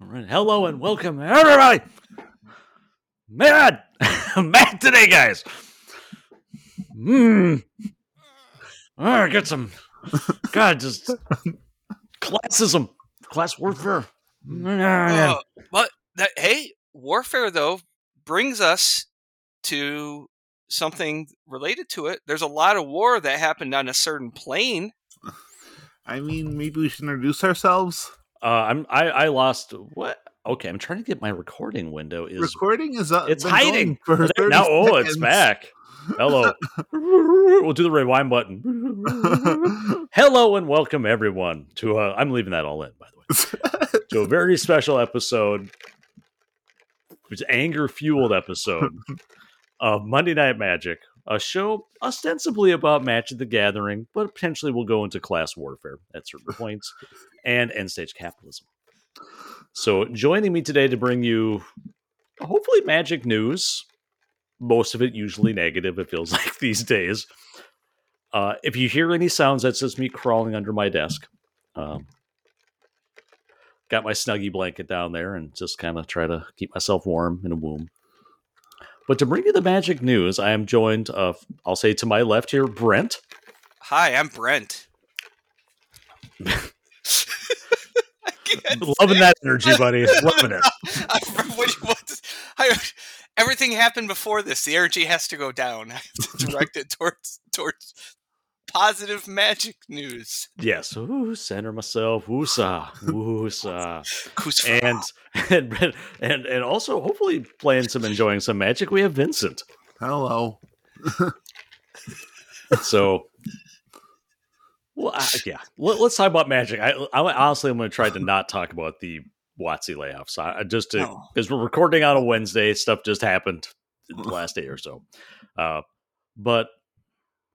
All right. Hello and welcome, everybody. Mad, mad today, guys. Hmm. All right, get some. God, just classism, class warfare. Uh, but that hey, warfare though brings us to something related to it. There's a lot of war that happened on a certain plane. I mean, maybe we should introduce ourselves. Uh, I'm. I. I lost. What? Okay, I'm trying to get my recording window. Is Recording is up. it's hiding for There- 30 now? Oh, it's back. Hello. we'll do the rewind button. Hello and welcome everyone to. Uh, I'm leaving that all in, by the way. to a very special episode, It's anger fueled episode of Monday Night Magic, a show ostensibly about Magic the Gathering, but potentially will go into class warfare at certain points and end stage capitalism. So, joining me today to bring you hopefully magic news, most of it usually negative, it feels like these days. Uh, if you hear any sounds, that's just me crawling under my desk. Um, got my snuggie blanket down there and just kind of try to keep myself warm in a womb. But to bring you the magic news, I am joined of, I'll say to my left here, Brent. Hi, I'm Brent. Loving that energy, buddy. Loving it. it. I- what- what- I- everything happened before this. The energy has to go down. I have to direct it towards towards positive magic news. Yes. Ooh, center myself. Woosah. Woosah. Who's And, and and and also hopefully playing some enjoying some magic. We have Vincent. Hello. So, well, I, yeah. Let, us talk about magic. I, I honestly, I'm going to try to not talk about the WotC layoffs. I, I just No. because we're recording on a Wednesday, stuff just happened the last day or so. Uh, but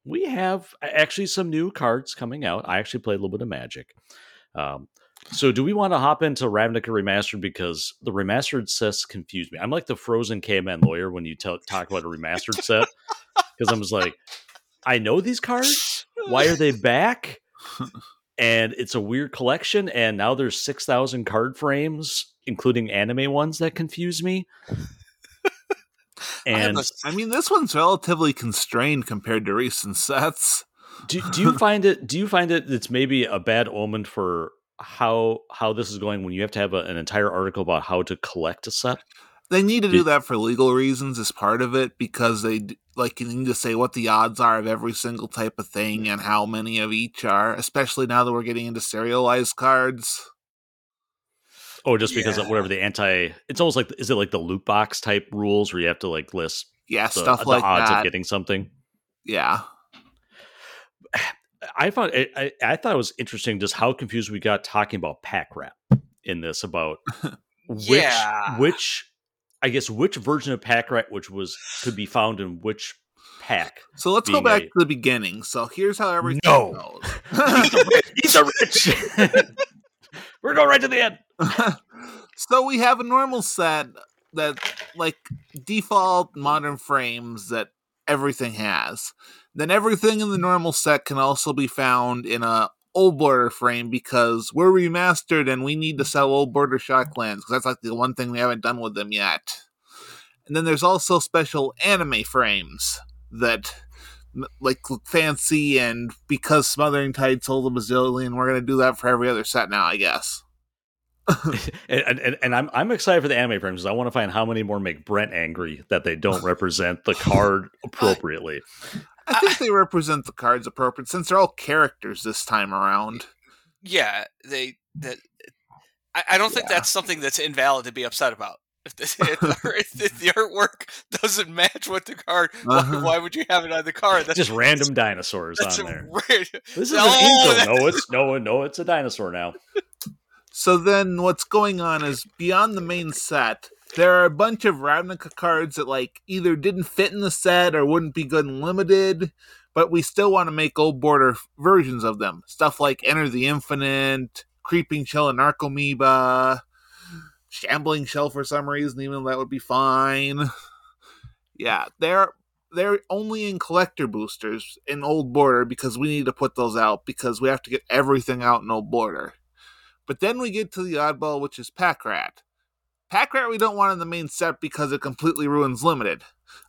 we have actually some new cards coming out. I actually played a little bit of Magic. Um, so, do we want to hop into Ravnica Remastered because the remastered sets confuse me? I'm like the frozen caveman lawyer when you tell, talk about a remastered set because I'm just like, I know these cards. Why are they back? And it's a weird collection. And now there's six thousand card frames, including anime ones that confuse me. I And a- I mean, this one's relatively constrained compared to recent sets. do, do you find it? Do you find it? It's maybe a bad omen for how how this is going when you have to have a, an entire article about how to collect a set. They need to do Did- that for legal reasons as part of it because they like you need to say what the odds are of every single type of thing mm. and how many of each are, especially now that we're getting into serialized cards. Oh, just because of whatever the anti. It's almost like is it like the loot box type rules where you have to like list Yeah, the, stuff the like odds that. of getting something. yeah. I found it, I, I thought it was interesting just how confused we got talking about pack rat in this about which Yeah. which I guess which version of pack rat which was could be found in which pack. So let's go back a- to the beginning. So here's how everything No. goes. He's a rich. We're going right to the end. so we have a normal set that like default modern frames that everything has. Then everything in the normal set can also be found in a old border frame because we're remastered and we need to sell old border shocklands because that's like the one thing we haven't done with them yet. And then there's also special anime frames that like look fancy and because Smothering Tithe sold a bazillion, we're gonna do that for every other set now, I guess. And, and, and I'm I'm excited for the anime frames. 'cause I want to find how many more make Brent angry that they don't represent the card appropriately. I think they represent the cards appropriate since they're all characters this time around. yeah, they that. I, I don't think Yeah. that's something that's invalid to be upset about. If the, if the, if the artwork doesn't match what the card, Uh-huh. why, why would you have it on the card? That's Just random dinosaurs That's on there. weird- This is Oh, an angel. that- No, it's no, no, it's a dinosaur now. So then what's going on is beyond the main set, there are a bunch of Ravnica cards that like either didn't fit in the set or wouldn't be good and limited, but we still want to make old border versions of them. Stuff like Enter the Infinite, Creeping Chill and Narcomoeba, Shambling Shell for some reason, even though that would be fine. Yeah, they're they're only in collector boosters in old border because we need to put those out because we have to get everything out in old border. But then we get to the oddball, which is Pack Rat. Pack Rat we don't want in the main set because it completely ruins limited.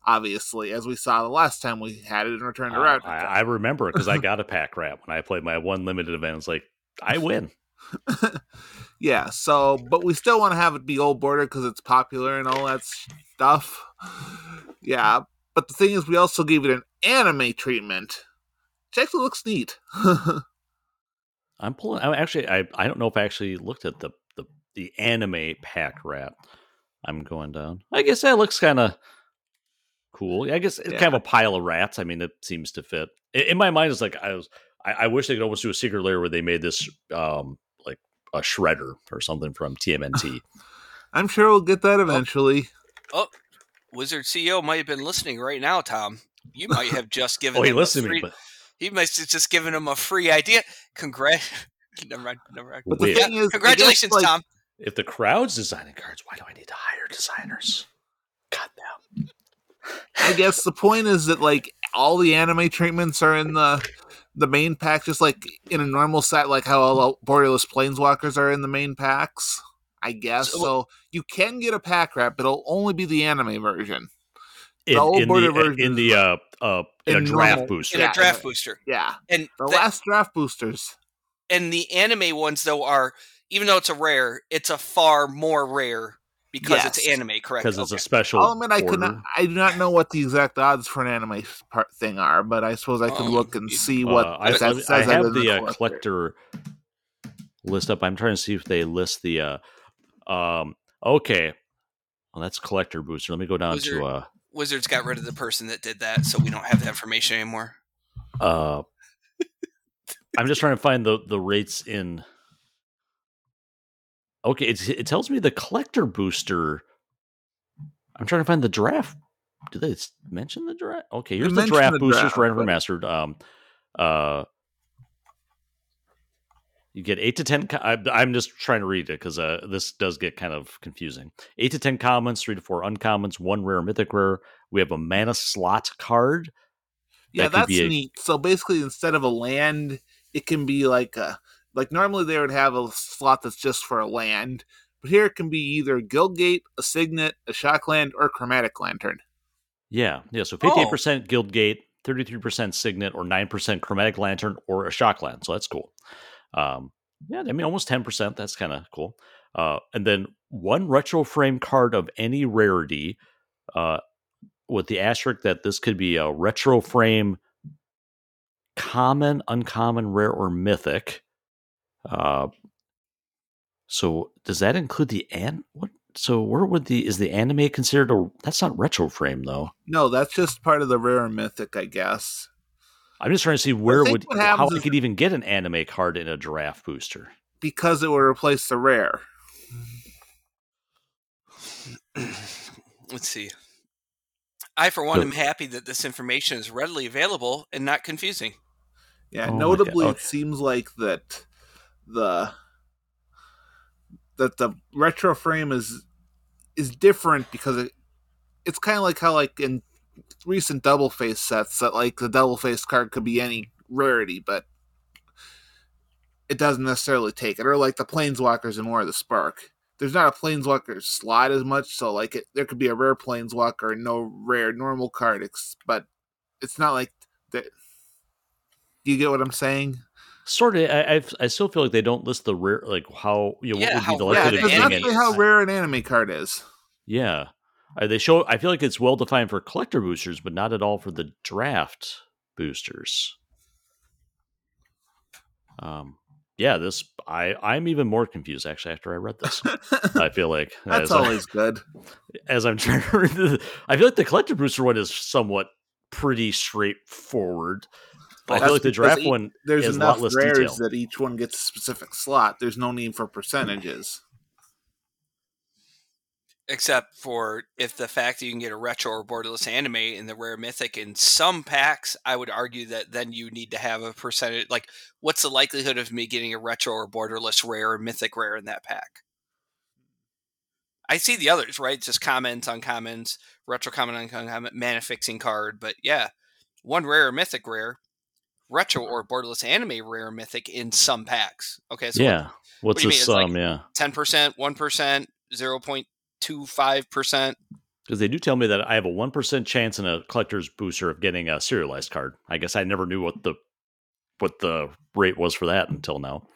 Obviously, as we saw the last time we had it in Return to Uh. I, I remember because I got a pack rat when I played my one limited event. It's like I win. yeah, so but we still want to have it be old border because it's popular and all that stuff. Yeah, but the thing is, we also gave it an anime treatment, which actually looks neat. I'm pulling. I'm actually. I. I don't know if I actually looked at the the the anime pack rat. I'm going down. I guess that looks kind of cool. Yeah, I guess it's kind of a pile of rats. I mean, it seems to fit. In, in my mind, it's like I was. I, I wish they could almost do a secret layer where they made this um a shredder or something from TMNT. I'm sure we'll get that oh. eventually. Oh Wizard CEO might have been listening right now, Tom. You might have just given. oh, he him a listened to free- me, but He must have just given him a free idea. Congrat. never mind. Never mind. But the wait, thing is, I guess, Congratulations, like, Tom. if the crowd's designing cards, why do I need to hire designers? God damn. I guess the point is that like all the anime treatments are in the the main pack, just like in a normal set, like how all borderless planeswalkers are in the main packs. I guess So- so. You can get a pack rat, but it'll only be the anime version. In, old in border the version in the uh uh in, in a draft normal- booster. In Yeah, a draft booster, Yeah, and the the- last draft boosters. and the anime ones though are even though it's a rare, it's a far more rare because it's anime. Correct? because it's a special. I'll admit I could not. I do not know what the exact odds for an anime part thing are, but I suppose I could Um, look and see what Uh, I, it I, says I have in the uh, collector. collector list up. I'm trying to see if they list the. uh um Okay, well that's collector booster. Let me go down Was there- to uh Wizards got rid of the person that did that, so we don't have that information anymore. uh. I'm just trying to find the the rates in. Okay, it's, it tells me the collector booster. I'm trying to find the draft. Do they mention the draft? Okay, here's the mention draft the boosters draft, for but- Evermastered. Um, uh, you get eight to ten. Co- I, I'm just trying to read it because uh, this does get kind of confusing. Eight to ten commons, three to four uncommons, one rare mythic rare. We have a mana slot card. Yeah, that that's a- neat. So basically, instead of a land, it can be like a like normally they would have a slot that's just for a land, but here it can be either Guildgate, a Signet, a Shockland, or Chromatic Lantern. Yeah, yeah. So Oh. 58% Guildgate, 33% Signet, or 9% Chromatic Lantern, or a Shockland. So that's cool. Um, yeah, I mean, almost 10%. That's kind of cool. Uh, and then one retro frame card of any rarity uh, with the asterisk that this could be a retro frame common, uncommon, rare, or mythic. Uh, so does that include the an what? So where would the is the anime considered a? That's not retro frame though. No, that's just part of the rare and mythic, I guess. I'm just trying to see where would how happens I could even get an anime card in a draft booster. Because it would replace the rare. Let's see. I, for one, So- am happy that this information is readily available and not confusing. Yeah, Oh notably, God, it seems like that the that the retro frame is is different because it it's kind of like how like in recent double face sets that like the double face card could be any rarity, but it doesn't necessarily take it. Or like the planeswalkers in War of the Spark. There's not a planeswalker slot as much, so like it, there could be a rare planeswalker and no rare normal card, but it's not like that. You get what I'm saying? Sort of. I I've, I still feel like they don't list the rare like how you know, Yeah, what how would be the rare Yeah, the likelihood of getting it. how rare an anime card is. Yeah, Uh, they show. I feel like it's well defined for collector boosters, but not at all for the draft boosters. Um. Yeah, this I I'm even more confused actually after I read this. I feel like That's as I- always good. as I'm trying to read the, I feel like the collector booster one is somewhat pretty straightforward. I feel like the draft each- one There's is a enough lot less rares detail. that each one gets a specific slot. There's no need for percentages. Except for if the fact that you can get a retro or borderless anime in the rare mythic in some packs, I would argue that then you need to have a percentage. Like, what's the likelihood of me getting a retro or borderless rare or mythic rare in that pack? I see the others, right? Just comments, uncommons, retro common, uncommon, mana fixing card. But yeah, one rare or mythic rare, retro or borderless anime rare mythic in some packs. Okay, so yeah. What's do you the mean? It's like- sum? yeah. ten percent, one percent, zero point two five percent. Because they do tell me that I have a one percent chance in a collector's booster of getting a serialized card. I guess I never knew what the what the rate was for that until now.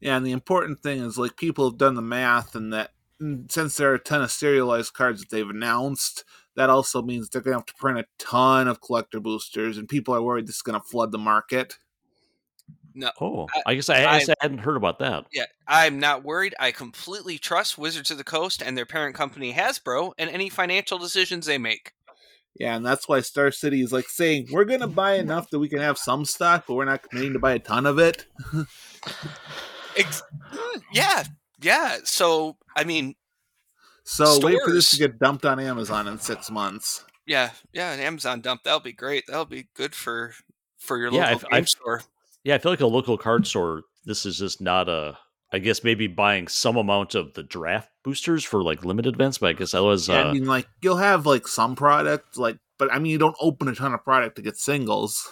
Yeah, and the important thing is like people have done the math, and that mm, since there are a ton of serialized cards that they've announced, that also means they're gonna have to print a ton of collector boosters, and people are worried this is gonna flood the market. No. Oh, I- I, guess I, I, guess I hadn't heard about that. Yeah, I'm not worried. I completely trust Wizards of the Coast and their parent company Hasbro and any financial decisions they make. Yeah, and that's why Star City is like saying we're gonna buy enough that we can have some stock, but we're not committing to buy a ton of it. Ex- yeah, yeah. So I mean, So wait for this to get dumped on Amazon in six months. yeah, yeah. An Amazon dump that'll be great. That'll be good for for your Yeah, local I've- game I've- store. Yeah, I feel like a local card store. This is just not a. I guess maybe buying some amount of the draft boosters for like limited events, but I guess I was. Yeah, Uh, I mean, like you'll have like some product, like, but I mean, you don't open a ton of product to get singles,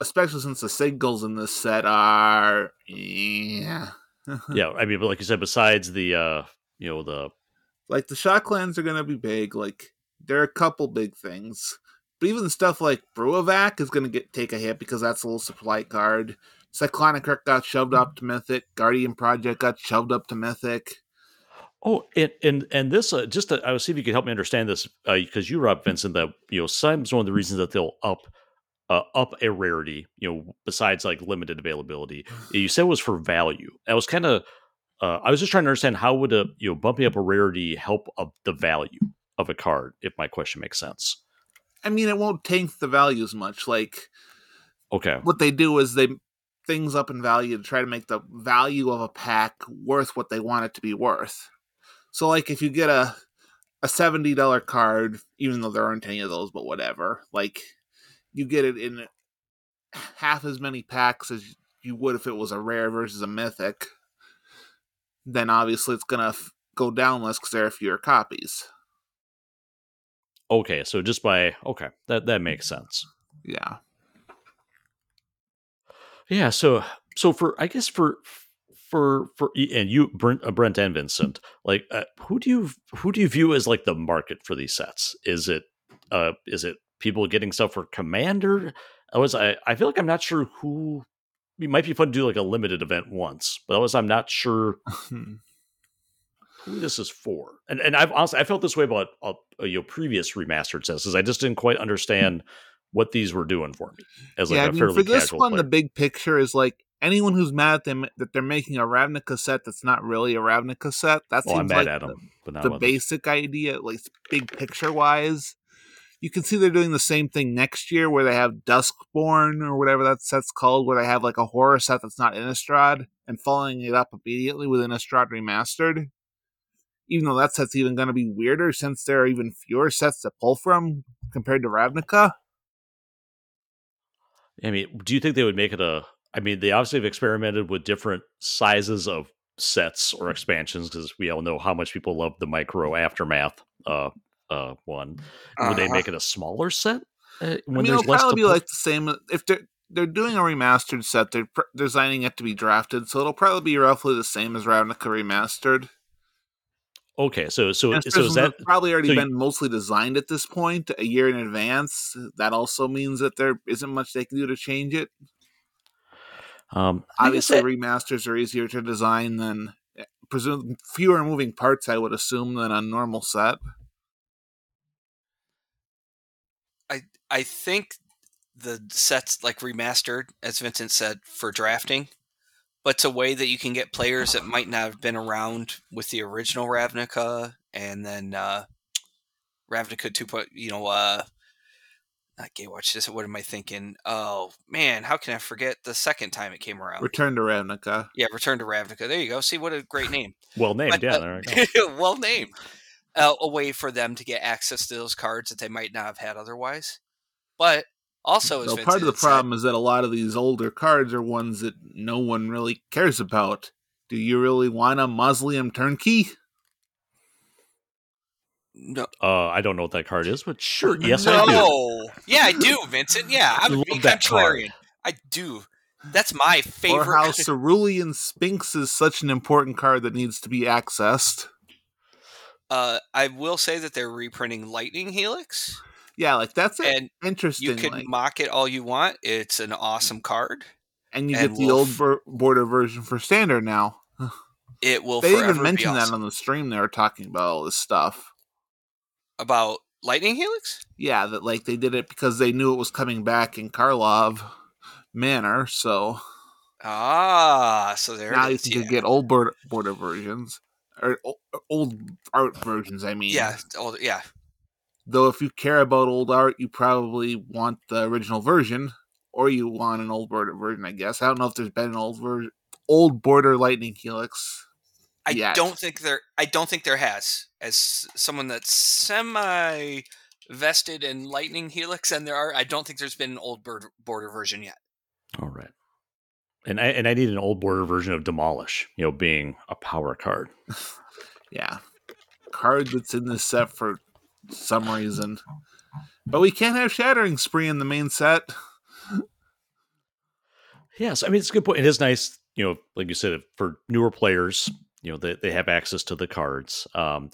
especially since the singles in this set are yeah, yeah, I mean, but like you said, besides the uh, you know the like the shocklands are gonna be big. Like there are a couple big things, but even stuff like Bruavac is gonna get take a hit because that's a little supply card. Cyclonic Rift got shoved up to Mythic. Guardian Project got shoved up to Mythic. Oh, and and and this uh, just to, I will see if you can help me understand this because you, Rob Vincent, that you know sometimes one of the reasons that they'll up uh, up a rarity, you know, besides like limited availability, you said it was for value. I was kind of uh, I was just trying to understand how would a you know bumping up a rarity help of the value of a card, if my question makes sense. I mean, it won't tank the values much. Like Okay, what they do is they things up in value to try to make the value of a pack worth what they want it to be worth. So like if you get a a seventy dollar card, even though there aren't any of those, but whatever, like you get it in half as many packs as you would if it was a rare versus a mythic, then obviously it's gonna f- go down less because there are fewer copies. okay, so just by okay, that that makes sense. Yeah. Yeah, so so for I guess for for for and you Brent, uh, Brent and Vincent, like uh, who do you who do you view as like the market for these sets? Is it uh is it people getting stuff for Commander? I was I I feel like I'm not sure who. It might be fun to do like a limited event once, but I was I'm not sure who this is for. And and I've honestly I felt this way about uh, you know previous remastered sets because I just didn't quite understand what these were doing for me as like yeah, a I mean, fairly for this one, player. the big picture is like anyone who's mad at them that they're making a Ravnica set that's not really a Ravnica set. That well, I'm seems mad like at the, but the basic idea, at least big picture wise. You can see they're doing the same thing next year, where they have Duskborn or whatever that set's called, where they have like a horror set that's not Innistrad and following it up immediately with Innistrad remastered. Even though that set's even going to be weirder since there are even fewer sets to pull from compared to Ravnica. I mean, do you think they would make it a? I mean, they obviously have experimented with different sizes of sets or expansions because we all know how much people love the micro aftermath uh, uh, one. Would they Uh-huh. make it a smaller set uh, when I mean, there's it'll less probably be like the same if they're they're doing a remastered set. They're pr- designing it to be drafted, so it'll probably be roughly the same as Ravnica remastered. Okay, so so so is that it's probably already so you- been mostly designed at this point a year in advance? That also means that there isn't much they can do to change it. um, Obviously, that- remasters are easier to design than presume fewer moving parts. I would assume than a normal set. I think the sets like remastered, as Vincent said, for drafting, but it's a way that you can get players that might not have been around with the original Ravnica, and then uh, Ravnica two point, you know, uh, not Gatewatch. This what am I thinking? Oh man, how can I forget the second time it came around? Return to Ravnica. yeah, Return to Ravnica. There you go. See what a great name. well named, But, yeah. uh, There we well named. Uh, a way for them to get access to those cards that they might not have had otherwise. But also, as So part of the Vincent said- problem is that a lot of these older cards are ones that no one really cares about. Do you really want a mausoleum turnkey? No. Uh, I don't know what that card is, but sure. Yes, I do. Yeah, I do, Vincent. Yeah, I'm Love being that card. contrarian. I do. That's my favorite. Or how Cerulean Sphinx is such an important card that needs to be accessed. Uh, I will say that they're reprinting Lightning Helix, Yeah, like that's and interesting. you can like- mock it all you want. It's an awesome card. and you and get the we'll old ver- border version for standard now. It will. They even mentioned be that on the stream. They were talking about all this stuff. about Lightning Helix. Yeah, that like they did it because they knew it was coming back in Karlov Manor. So Ah, so there now you can yeah. get old border, border versions or old art versions. I mean, yeah, oh, yeah. Though if you care about old art, you probably want the original version, or you want an old border version. I guess I don't know if there's been an old version, old border lightning helix. I yet. don't think there. I don't think there has. As someone that's semi vested in Lightning Helix, and there are. I don't think there's been an old bird, border version yet. All right. And I and I need an old border version of Demolish, you know, being a power card. Yeah, card that's in this set for some reason, but we can't have Shattering Spree in the main set. Yes, I mean it's a good point. It is nice, you know, like you said, for newer players, you know, they, they have access to the cards. Um,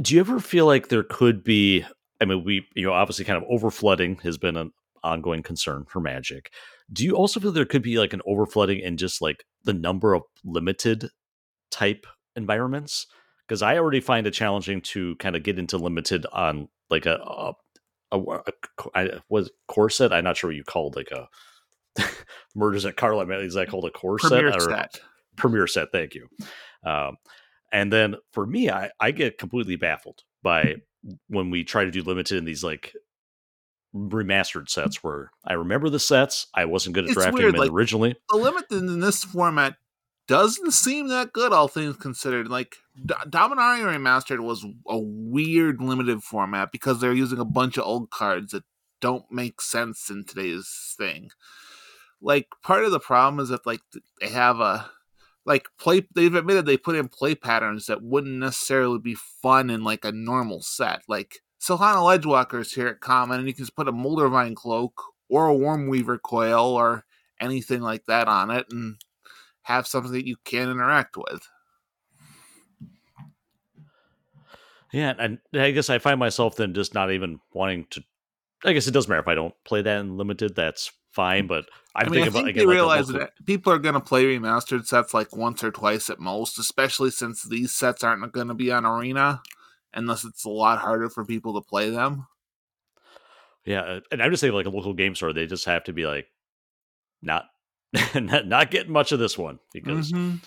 do you ever feel like there could be? I mean, we, you know, obviously, kind of overflooding has been an ongoing concern for Magic. Do you also feel there could be like an overflooding in just like the number of limited type environments? Because I already find it challenging to kind of get into limited on like a, a, a, a I, was core set. I'm not sure what you called like a murders at Karlov. Is that called a core set Premier set? or- set. Premier set. Thank you. Um, and then for me, I, I get completely baffled by when we try to do limited in these like remastered sets where I remember the sets. I wasn't good at It's drafting weird, them like- originally. The limited in this format doesn't seem that good, all things considered. Like D- Dominaria Remastered was a weird limited format because they're using a bunch of old cards that don't make sense in today's thing. Like part of the problem is that like they have a like play they've admitted they put in play patterns that wouldn't necessarily be fun in like a normal set. Like Silhana Ledgewalker is here at Common and you can just put a Moldervine cloak or a Wurmweaver coil or anything like that on it and have something that you can interact with. Yeah, and I guess I find myself then just not even wanting to. I guess it doesn't matter if I don't play that in limited. That's fine, but I'm I mean, I think about they like, realize local- that people are going to play remastered sets like once or twice at most, especially since these sets aren't going to be on Arena unless it's a lot harder for people to play them. Yeah, and I'm just saying, like a local game store, they just have to be like, not, not, not getting much of this one because, Mhm.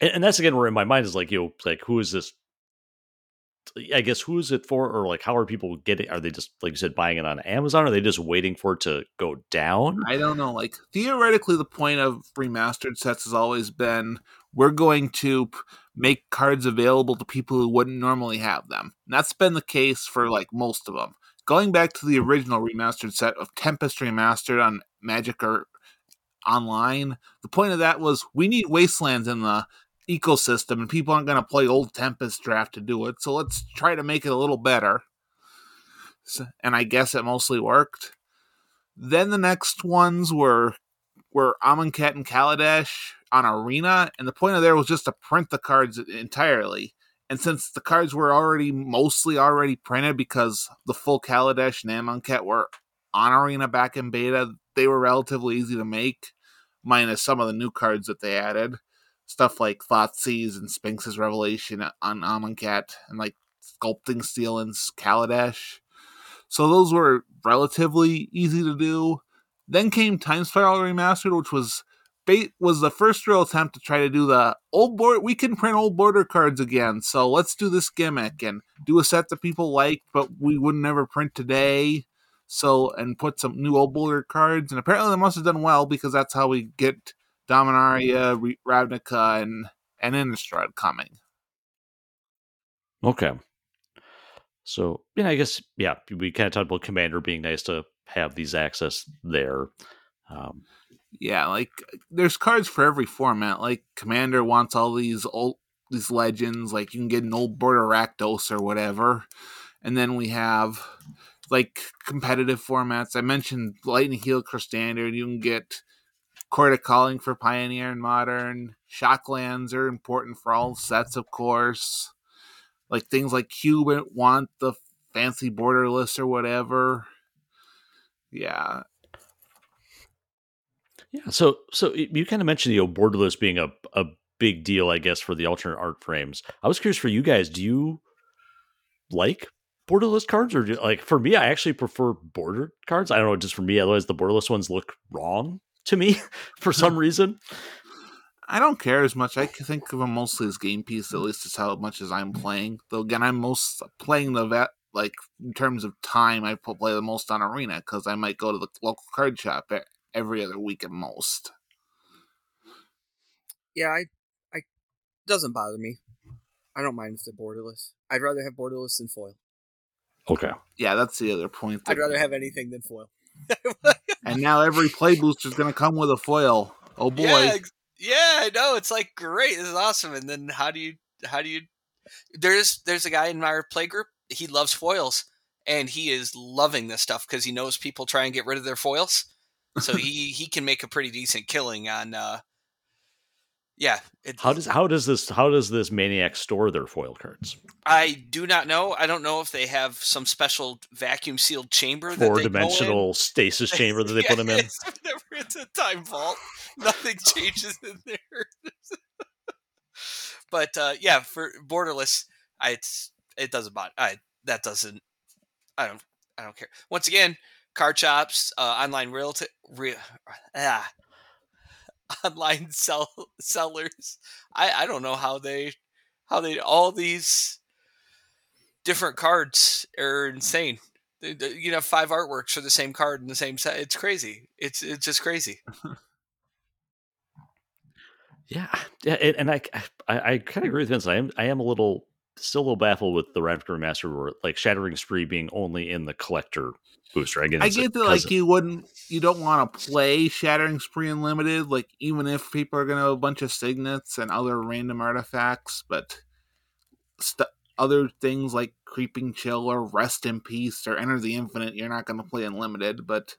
and, and that's again where in my mind is like, you know, like who is this? I guess who is it for, or like how are people getting? Are they just like you said, buying it on Amazon? Or are they just waiting for it to go down? I don't know. Like theoretically, the point of remastered sets has always been we're going to make cards available to people who wouldn't normally have them. And that's been the case for like most of them. Going back to the original remastered set of Tempest Remastered on Magic or online, the point of that was we need wastelands in the ecosystem, and people aren't going to play old Tempest draft to do it. So let's try to make it a little better. So, and I guess it mostly worked. Then the next ones were were Amonkhet and Kaladesh on Arena, and the point of there was just to print the cards entirely. And since the cards were already mostly already printed because the full Kaladesh and Amonkhet were on Arena back in beta, they were relatively easy to make, minus some of the new cards that they added. Stuff like Thoughtseize and Sphinx's Revelation on Amonkhet, and like Sculpting Steel and Kaladesh. So those were relatively easy to do. Then came Time Spiral Remastered, which was bait was the first real attempt to try to do the old board. We can print old border cards again, so let's do this gimmick and do a set that people like, but we would never print today. So and put some new old border cards, and apparently they must have done well because that's how we get Dominaria, Ravnica, and and Innistrad coming. Okay. So yeah, I guess yeah, we kind of talked about Commander being nice to have these access there. Um, Yeah, like there's cards for every format. Like Commander wants all these old these legends. Like you can get an old Border Rakdos or whatever, and then we have like competitive formats. I mentioned Lightning Helix Standard. You can get Court of Calling for Pioneer and Modern. Shocklands are important for all sets, of course. Like things like Cuban want the fancy borderless or whatever. Yeah. Yeah. So so you kind of mentioned you know borderless being a a big deal, I guess, for the alternate art frames. I was curious for you guys, do you like borderless cards or do, like for me i actually prefer border cards. I don't know just for me otherwise the borderless ones look wrong to me for hmm. some reason. I don't care as much. I think of them mostly as game piece at least as how much as i'm playing. Though again i'm most playing the vet like in terms of time i play the most on arena because i might go to the local card shop eh, every other week at most yeah i i doesn't bother me i don't mind if they're borderless i'd rather have borderless than foil Okay. Yeah, that's the other point. I'd rather have anything than foil. and now every play booster is going to come with a foil. Oh boy. Yeah, yeah, I know. It's like great. This is awesome. And then how do you how do you there's there's a guy in my play group. He loves foils, and he is loving this stuff because he knows people try and get rid of their foils. So he he can make a pretty decent killing on uh, yeah. It, how does how does this how does this maniac store their foil cards? I do not know. I don't know if they have some special vacuum sealed chamber, four dimensional stasis chamber that they yeah, put them in. It's, it's a time vault. Nothing changes in there. but uh, yeah, for borderless, I, it's it doesn't bother. I that doesn't. I don't. I don't care. Once again, card shops, uh, online realty, real, ah, online sell sellers. I I don't know how they how they all these different cards are insane. You know, five artworks for the same card in the same set. It's crazy. It's it's just crazy. yeah, yeah, and I I, I kind of agree with Vince. I am I am a little still a little baffled with the Ravnica Remaster, where like Shattering Spree being only in the collector booster. I get, I get that like you wouldn't, you don't want to play Shattering Spree Unlimited, like even if people are gonna have a bunch of signets and other random artifacts, but st- other things like Creeping Chill or Rest in Peace or Enter the Infinite, you're not gonna play Unlimited. But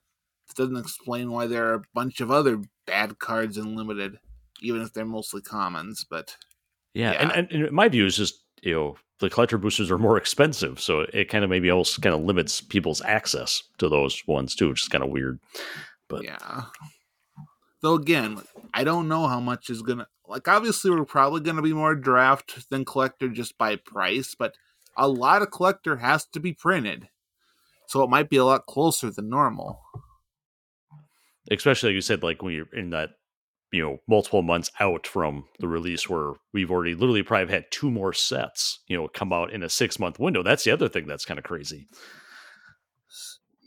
it doesn't explain why there are a bunch of other bad cards in Limited, even if they're mostly commons. But yeah, yeah. And, and my view is just you know the collector boosters are more expensive, so it kind of maybe also kind of limits people's access to those ones too, which is kind of weird. But yeah. Though again, I don't know how much is gonna like. Obviously, we're probably gonna be more draft than collector just by price, but a lot of collector has to be printed, so it might be a lot closer than normal. Especially like you said, like when you're in that you know multiple months out from the release where we've already literally probably had two more sets you know come out in a six month window. That's the other thing that's kind of crazy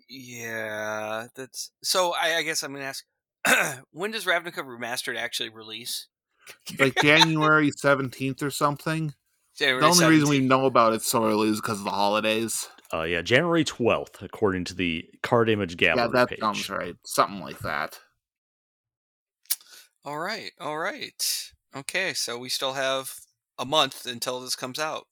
yeah that's so i, I guess i'm gonna ask when does ravnica remastered actually release? Like january 17th or something? January the only 17th. reason we know about it so early is because of the holidays. Uh yeah january 12th according to the card image gallery yeah that page. sounds right. Something like that all right, all right. Okay, so we still have a month until this comes out.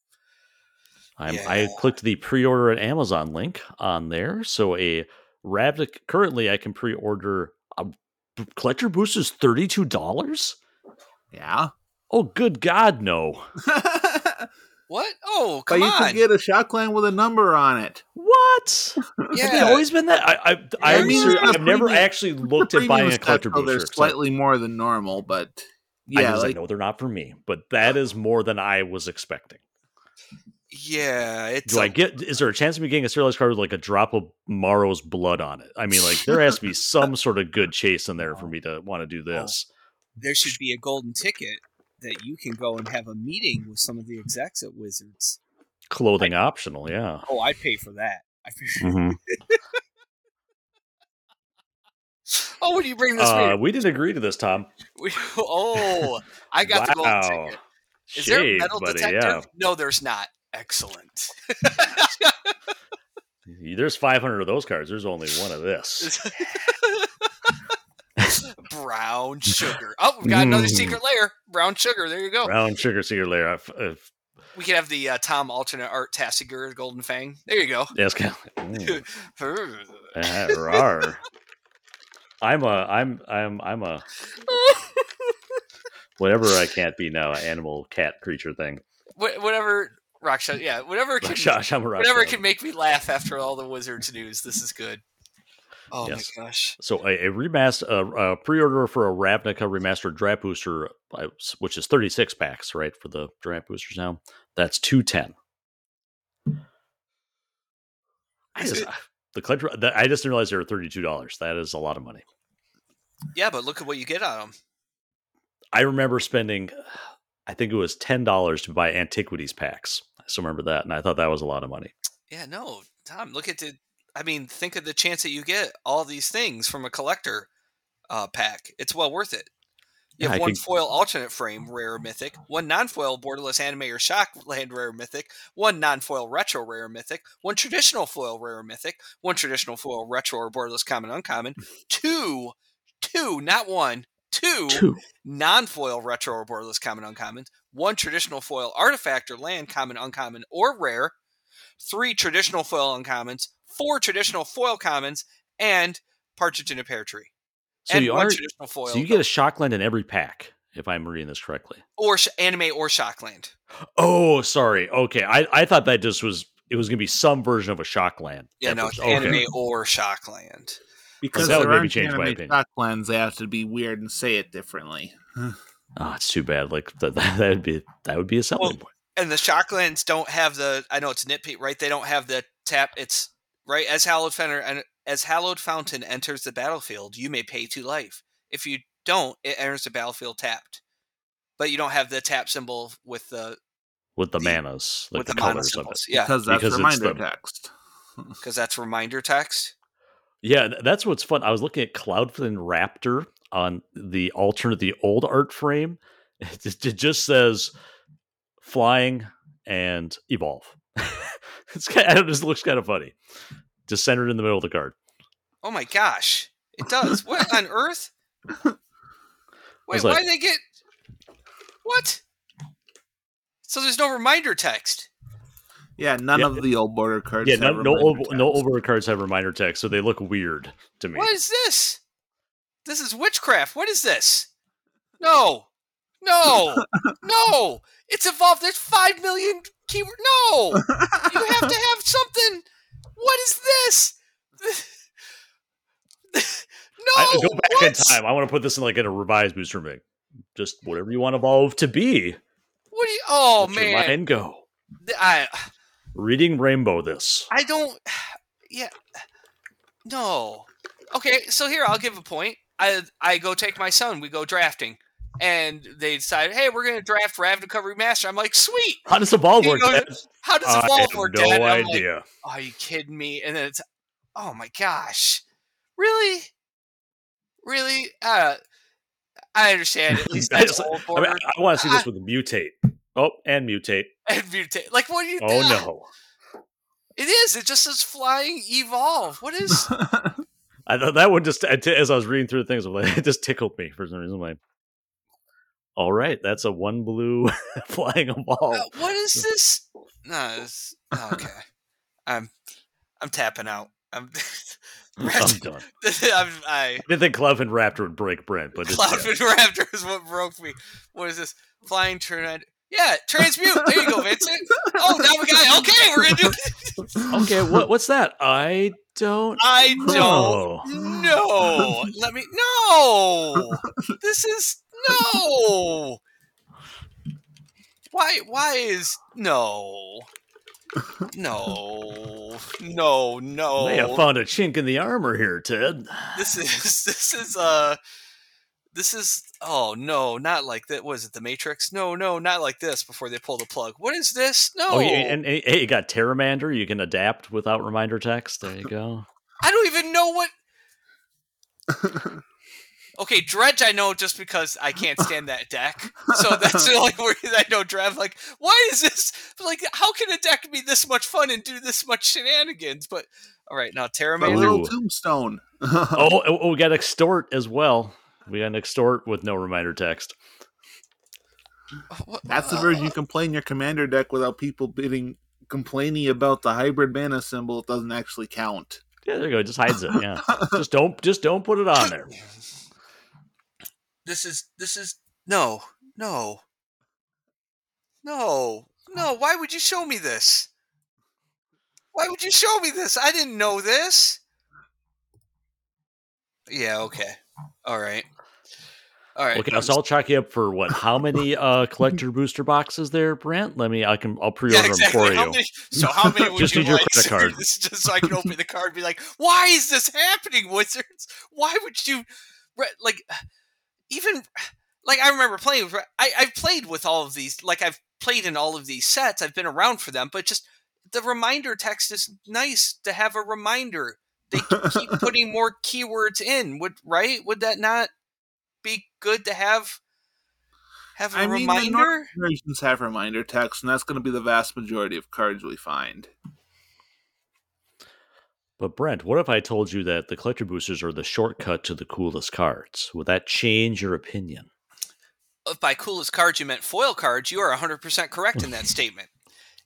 Yeah. i clicked the pre-order at Amazon link on there, so a Ravnica. Currently, I can pre-order um, a collector boost is thirty-two dollars. Yeah. Oh, good God, no! What? Oh, come but you on! can get a Shockland with a number on it. What? Yeah, Have they always been that? I, I, I am I've never actually looked at buying a collector booster. They're slightly more than normal, but yeah, I, like, I know they're not for me. But that is more than I was expecting. Yeah, do a, I get? Is there a chance of me getting a serialized card with like a drop of Maro's blood on it? I mean, like there has to be some sort of good chase in there for oh. me to want to do oh. this. There should be a golden ticket that you can go and have a meeting with some of the execs at Wizards. Clothing I, optional, yeah. Oh, I pay for that. I pay mm-hmm. oh, when do you bring this? Uh, we didn't agree to this, Tom. We, oh, I got wow. the gold ticket. Is Shade, there a metal buddy, detector? Yeah. No, there's not. Excellent. there's 500 of those cards. There's only one of this. Brown sugar. Oh, we've got another Mm. secret layer. Brown sugar. There you go. Brown sugar secret layer. I f- uh, We could have the uh, Tom alternate art Tasigur Golden Fang. There you go. yeah, it's kind Uh, rawr. I'm a I'm I'm I'm a whatever I can't be now, animal cat creature thing. Wh- whatever Raksha, yeah, whatever can Josh, I'm a rock whatever can make me laugh after all the Wizards news. This is good. Oh Yes. my gosh. So a, a remaster, a, a pre-order for a Ravnica remastered draft booster, which is 36 packs, right, for the draft boosters now. That's 210. I just, the collector, the, I just didn't realize they were $32. That is a lot of money. Yeah, but look at what you get on them. I remember spending, I think it was $10 to buy antiquities packs. I still remember that, and I thought that was a lot of money. Yeah, no, Tom. Look at the. I mean, think of the chance that you get all these things from a collector uh, pack. It's well worth it. You have I one foil alternate frame rare mythic, one non-foil borderless anime or shock land rare mythic, one non-foil retro rare mythic, one traditional foil rare mythic, one traditional foil retro or borderless common uncommon, two, two, not one, two, Two. non-foil retro or borderless common uncommons, one traditional foil artifact or land common uncommon or rare, three traditional foil uncommons, four traditional foil commons, and partridge in a pear tree. So and you one are, traditional foil so you get a shockland in every pack, if I'm reading this correctly. or sh- anime or shockland. Oh, sorry. Okay, I, I thought that just was it was going to be some version of a Shockland. Yeah, no, first. it's anime or shockland. Because that would there maybe aren't change my opinion. shock lands, they have to be weird and say it differently. Oh, it's too bad. Like that that would be that would be a selling Well, point. And the shocklands don't have the. I know it's nitpick, right? They don't have the tap. It's right as hallowed fountain and as hallowed fountain enters the battlefield, you may pay two life. If you don't, it enters the battlefield tapped. But you don't have the tap symbol with the With the the- manas, like with the, the, mana colors of it. symbols. Yeah, Because that's Because reminder the- text. because that's reminder text. Yeah, that's what's fun. I was looking at Cloudfin Raptor on the alternate, the old art frame. It just says flying and evolve. it's kind of, it just looks kind of funny. Just centered in the middle of the card. Oh my gosh, it does. what on earth? Wait, was why like- did they get what? So there's no reminder text. Yeah, none Yeah. of the old border cards. Yeah, have no, no, reminder old, no text. over cards have reminder text, so they look weird to me. What is this? This is witchcraft. What is this? No, no, no! It's evolved. There's five million keyword. No, you have to have something. What is this? no, I, go back in time. I want to put this in like in a revised booster ring. Just whatever you want to evolve to be. What do you? Oh Let your man, mind go. I Reading Rainbow. This. I don't. Yeah, no. Okay, so here I'll give a point. I I go take my son. We go drafting, and they decide, hey, we're gonna draft Ravnica Remaster. I'm like, sweet. How does Evolve You work? know, How does I ball have work? no Dad? And I'm like, idea. oh, are you kidding me? And then it's, oh my gosh, really, really? Uh, I understand. At least I that's just- old I, mean, I, want to see this with mutate. Oh, and mutate. and mutate. Like, what do you? Oh ah, no! It is. It just says flying evolve. What is? I thought that one just as I was reading through the things, I'm like, it just tickled me for some reason. I'm like, all right, that's a one blue flying ball. Uh, what is this? No, it's, oh, okay. I'm I'm tapping out. I'm I'm done. I'm I I didn't think Cloudfin Raptor would break Brent, but it's, Cloudfin Raptor is what broke me. What is this? Flying tornado. Yeah, transmute. There you go, Vincent. Oh, now we got okay. We're gonna do. yeah. okay. What what's that? I don't. I don't know. Let me. No. This is no. Why? Why is no? No. No. No. May have found a chink in the armor here, Ted. this is this is uh this is oh no not like that was it the matrix no no not like this before they pull the plug what is this no Oh, yeah, and, and hey, you got Terramander. You can adapt without reminder text. There you go. i don't even know what okay dredge i know just because i can't stand that deck so that's the only reason i know dredge like why is this like how can a deck be this much fun and do this much shenanigans but all right now a Terramander. little tombstone. oh, oh, oh, we got extort as well. We got an extort with no reminder text. That's the version you can play in your commander deck without people being complaining about the hybrid mana symbol. It doesn't actually count. Yeah, there you go. It just hides it. Yeah. just don't just don't put it on there. This is this is no no no no. Why would you show me this? Why would you show me this? I didn't know this. Yeah. Okay. All right. All right. Okay, so I'll chalk you up for what? How many uh collector booster boxes there, Brent? Let me. I can. I'll pre-order Yeah, exactly. them for How you. many, so how many would Just you need your credit card. Just so I can open the card and be like, "Why is this happening, Wizards? Why would you like even like I remember playing I I've played with all of these like I've played in all of these sets. I've been around for them, but just the reminder text is nice to have a reminder. They keep putting more keywords in. Would right? Would that not be good to have have a I mean, the reminder? versions have reminder text, and that's going to be the vast majority of cards we find. But Brent, what if I told you that the collector boosters are the shortcut to the coolest cards? Would that change your opinion? if by coolest cards you meant foil cards, you are 100% correct in that statement.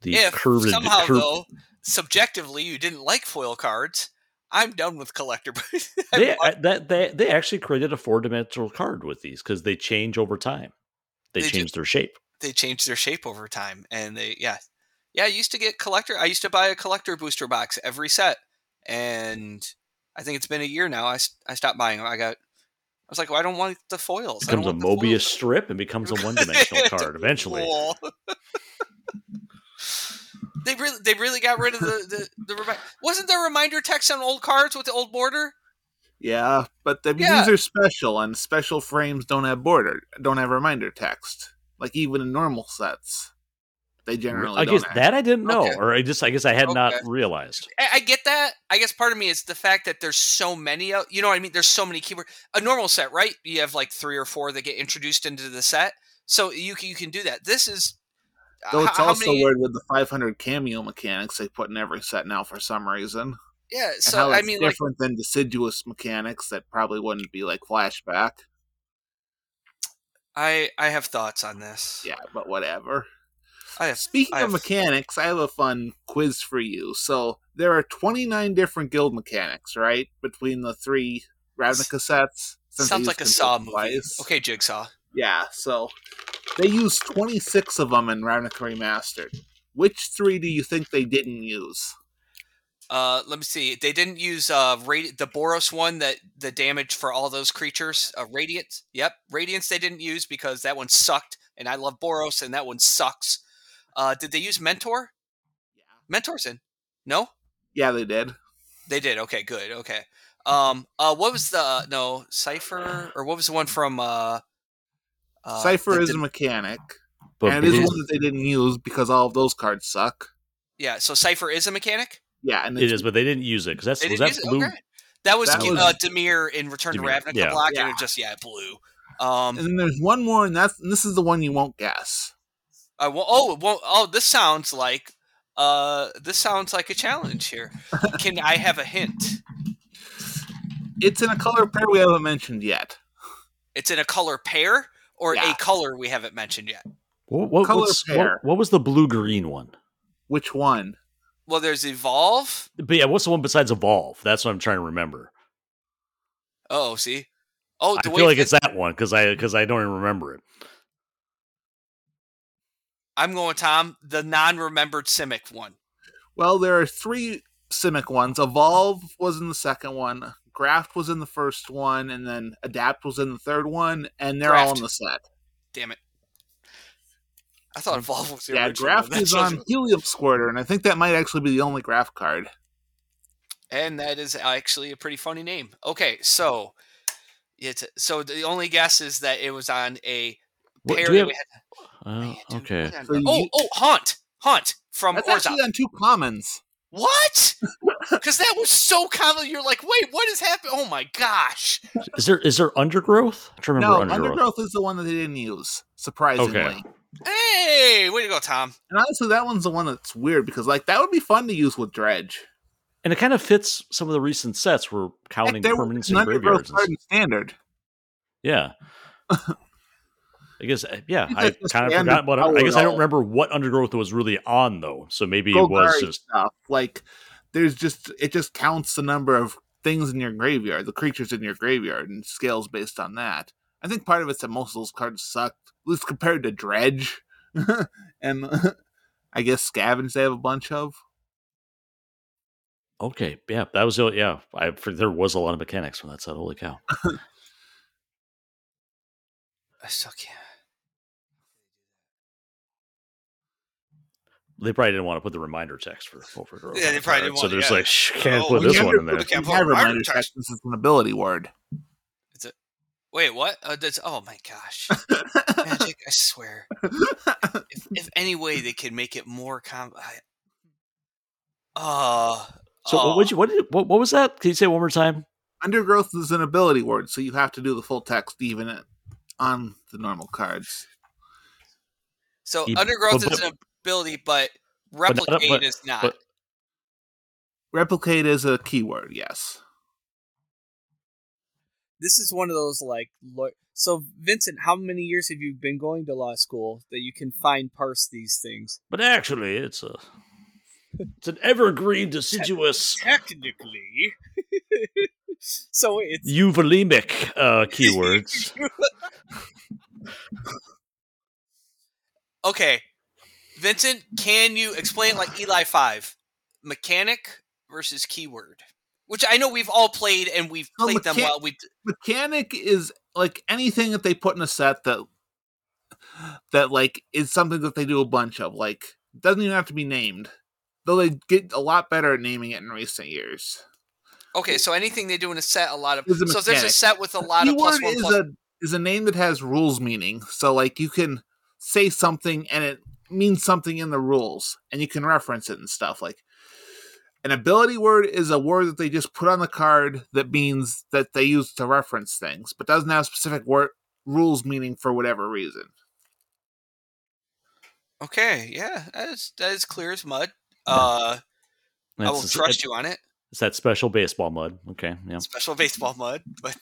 The if curved, somehow, curved- though, subjectively you didn't like foil cards, I'm done with collector. boosters. they, want- uh, that they they actually created a four dimensional card with these because they change over time. They, They do. change their shape. they changed their shape over time, and they yeah yeah. I used to get collector. I used to buy a collector booster box every set, and I think it's been a year now. I, I stopped buying them. I got. I was like, well, I don't want the foils. I don't Becomes a Mobius foils. strip and becomes a one dimensional card eventually. Cool. they really they really got rid of the the, the remi- wasn't there reminder text on old cards with the old border? Yeah, but the, Yeah. these are special, and special frames don't have border, don't have reminder text. Like even in normal sets, they generally I guess that I didn't know, Okay. or I just I guess I had not realized. I, get that. I guess part of me is the fact that there's so many. You know what I mean? There's so many keywords. A normal set, right? You have like three or four that get introduced into the set, so you can you can do that. This is. Uh, Though h- it's how also many- weird with the 500 cameo mechanics they put in every set now for some reason. Yeah, so how I mean, like, different than deciduous mechanics that probably wouldn't be like flashback. I I have thoughts on this. Yeah, but whatever. I have. Speaking I of mechanics, I have a fun quiz for you. So there are 29 different guild mechanics, right? Between the three Ravnica sets. Sounds like a Saw both movie. Okay, Jigsaw. Yeah, so they used 26 of them in Ravnica Remastered. Which three do you think they didn't use? Uh, let me see. They didn't use uh radi- the Boros one that the damage for all those creatures. Uh, Radiance. Yep, Radiance they didn't use because that one sucked, and I love Boros, and that one sucks. Uh, did they use Mentor? Yeah. Mentor's in. No, Yeah, they did. they did. Okay, good. Okay. Um. Uh. What was the no Cipher or what was the one from uh? uh Cipher is the- a mechanic, But and it is one that they didn't use because all of those cards suck. yeah. So Cipher is a mechanic. Yeah, and it's, but they didn't use it because that's was that blue. Okay. That was, That was- uh, Dimir in Return Dimir, to Ravnica yeah. Black, and it just yeah blue. Um. and then there's one more, and that's and this is the one you won't guess. I will, oh, well, oh, this sounds like uh, this sounds like a challenge here. Can I have a hint? It's in a color pair we haven't mentioned yet. It's in a color pair or Yeah. a color we haven't mentioned yet. What, what, Color what's- what- pair. what was the blue green one? Which one? Well, there's evolve. But yeah, what's the one besides evolve? That's what I'm trying to remember. Oh, see. Oh, I feel like it's that one because I because I don't even remember it. I'm going Tom, the non-remembered Simic one. Well, there are three Simic ones. Evolve was in the second one. Graft was in the first one, and then Adapt was in the third one, and they're all in the set. Damn it. I thought mm. evolve was the Yeah, original. Graft That is on Helium Squirter, and I think that might actually be the only Graft card. and that is actually a pretty funny name. Okay, so it's so the only guess is that it was on a What, pair we have- we had oh, okay. So oh, you- oh, Haunt, Haunt from That's Orzhov. actually on two commons. What? Because that was so common. You're like, wait, what is happening? Oh my gosh! Is there is there undergrowth? I'm trying to No, undergrowth. Undergrowth is the one that they didn't use, surprisingly. Okay. Hey, way to go, Tom. And honestly, that one's the one that's weird because, like, that would be fun to use with Dredge. And it kind of fits some of the recent sets where counting Heck, there permanents an and Undergrowth graveyards. and Standard. Yeah. I guess uh, yeah, I kind of forgot what I guess I don't remember what undergrowth was really on though. So maybe it was just stuff. Like there's just it just counts the number of things in your graveyard, the creatures in your graveyard, and scales based on that. I think part of it's that most of those cards sucked, at least compared to Dredge, and I guess Scavenge they have a bunch of. okay. Yeah, that was yeah. I for, there was a lot of mechanics from that set. Holy cow! I still can't. They probably didn't want to put the reminder text for overgrowth. Yeah, they probably didn't So want- there's yeah. like shh, can't Oh, put this can't one in there. can't put have reminder reminder text. text. This is an ability word. It's a wait, what? Uh, that's oh my gosh, magic! I swear. If, if any way they could make it more com, I, uh, So oh, what would you what, did, what what was that? Can you say it one more time? Undergrowth is an ability word, so you have to do the full text even on the normal cards. So You- undergrowth but- is an ability, but not- replicate but- is not. but- Replicate is a keyword, yes. This is one of those like. Lo- so Vincent, how many years have you been going to law school that you can fine parse these things? But actually, it's a it's an evergreen deciduous Technically. so it's euvolemic uh, keywords. okay, Vincent, can you explain like ELI5, mechanic versus keyword? Which I know we've all played and we've No, played them well. We Mechanic is like anything that they put in a set that that like is something that they do a bunch of. Like doesn't even have to be named. Though they get a lot better at naming it in recent years. okay, so anything they do in a set, a lot of Is a so if there's a set with a lot of Keyword one is plus. a is a name that has rules meaning. So like you can say something and it means something in the rules and you can reference it and stuff like an ability word is a word that they just put on the card that means that they use to reference things but doesn't have specific word rules meaning for whatever reason Okay, yeah, that is that is clear as mud. Uh, I will That's- trust you on it. It's that special baseball mud. Okay, yeah. Special baseball mud, but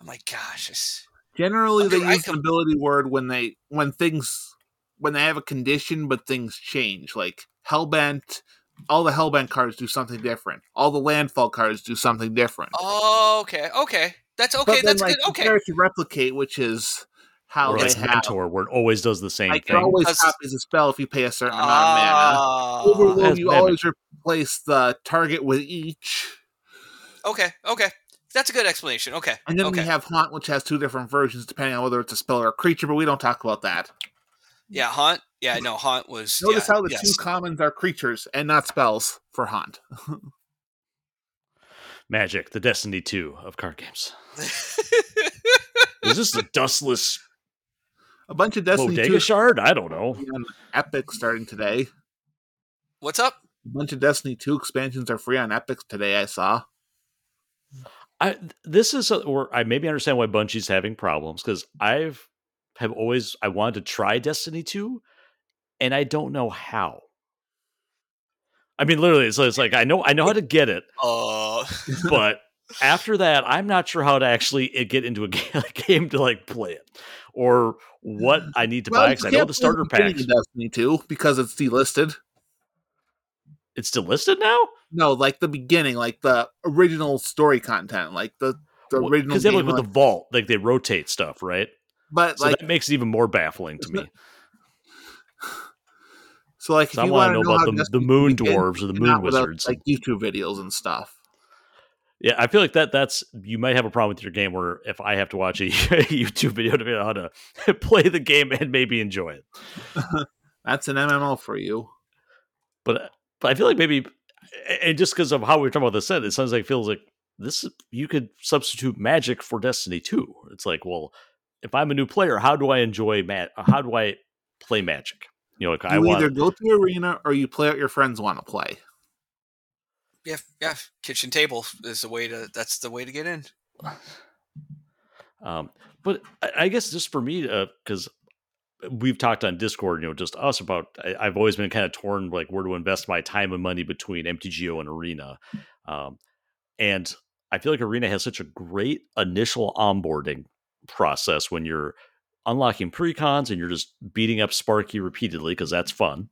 oh my gosh, it's, generally they Okay, I use an ability word when they when things when they have a condition but things change like hellbent all the hellbent cards do something different. All the landfall cards do something different. Oh, okay, okay, that's But okay, then, that's like, good. Okay, to replicate which is how Or they it's have mentor where it always does the same like it always That's- copies a spell if you pay a certain amount of mana. Ah, overload you bad. always replace the target with each. Okay, okay, that's a good explanation. Okay, and then okay, we have haunt which has two different versions depending on whether it's a spell or a creature but we don't talk about that yeah, haunt. Yeah, no, haunt was. Notice yeah, how the yes. two commons are creatures and not spells for Haunt. Magic, the Destiny 2 of card games. Is this a dustless A bunch of Destiny bodega 2 shard? I don't know. on Epic starting today. What's up? A bunch of Destiny 2 expansions are free on Epic today, I saw. I this is a, or I maybe understand why Bungie's having problems because I've have always I wanted to try Destiny 2 and I don't know how. I mean literally it's, it's like I know I know how to get it, Uh, but after that I'm not sure how to actually uh, get into a ga- a game to like play it or what I need to buy because I know the starter packs. Destiny 2 because it's delisted. It's delisted now? No, like the beginning, like the original story content, like the, the original Because they have like with like- the vault, like they rotate stuff, right? But So like that makes it even more baffling to me. so like if So I want to know about the, the moon dwarves or the moon without, wizards. like YouTube videos and stuff. Yeah, I feel like that that's you might have a problem with your game where if I have to watch a YouTube video to out how to play the game and maybe enjoy it. That's an MMO for you. But but I feel like maybe and just because of how we are talking about the set, it sounds like it feels like this you could substitute magic for Destiny 2. It's like, well, if I'm a new player, how do I enjoy mat how do I play magic? You know, like I You want either go to arena or you play what your friends want to play. yeah, yeah. Kitchen table is the way to. That's the way to get in. Um, but I, I guess just for me, because we've talked on Discord, you know, just us about. I, I've always been kind of torn, like where to invest my time and money between MTGO and Arena, um, and I feel like Arena has such a great initial onboarding process when you're unlocking precons and you're just beating up Sparky repeatedly because that's fun.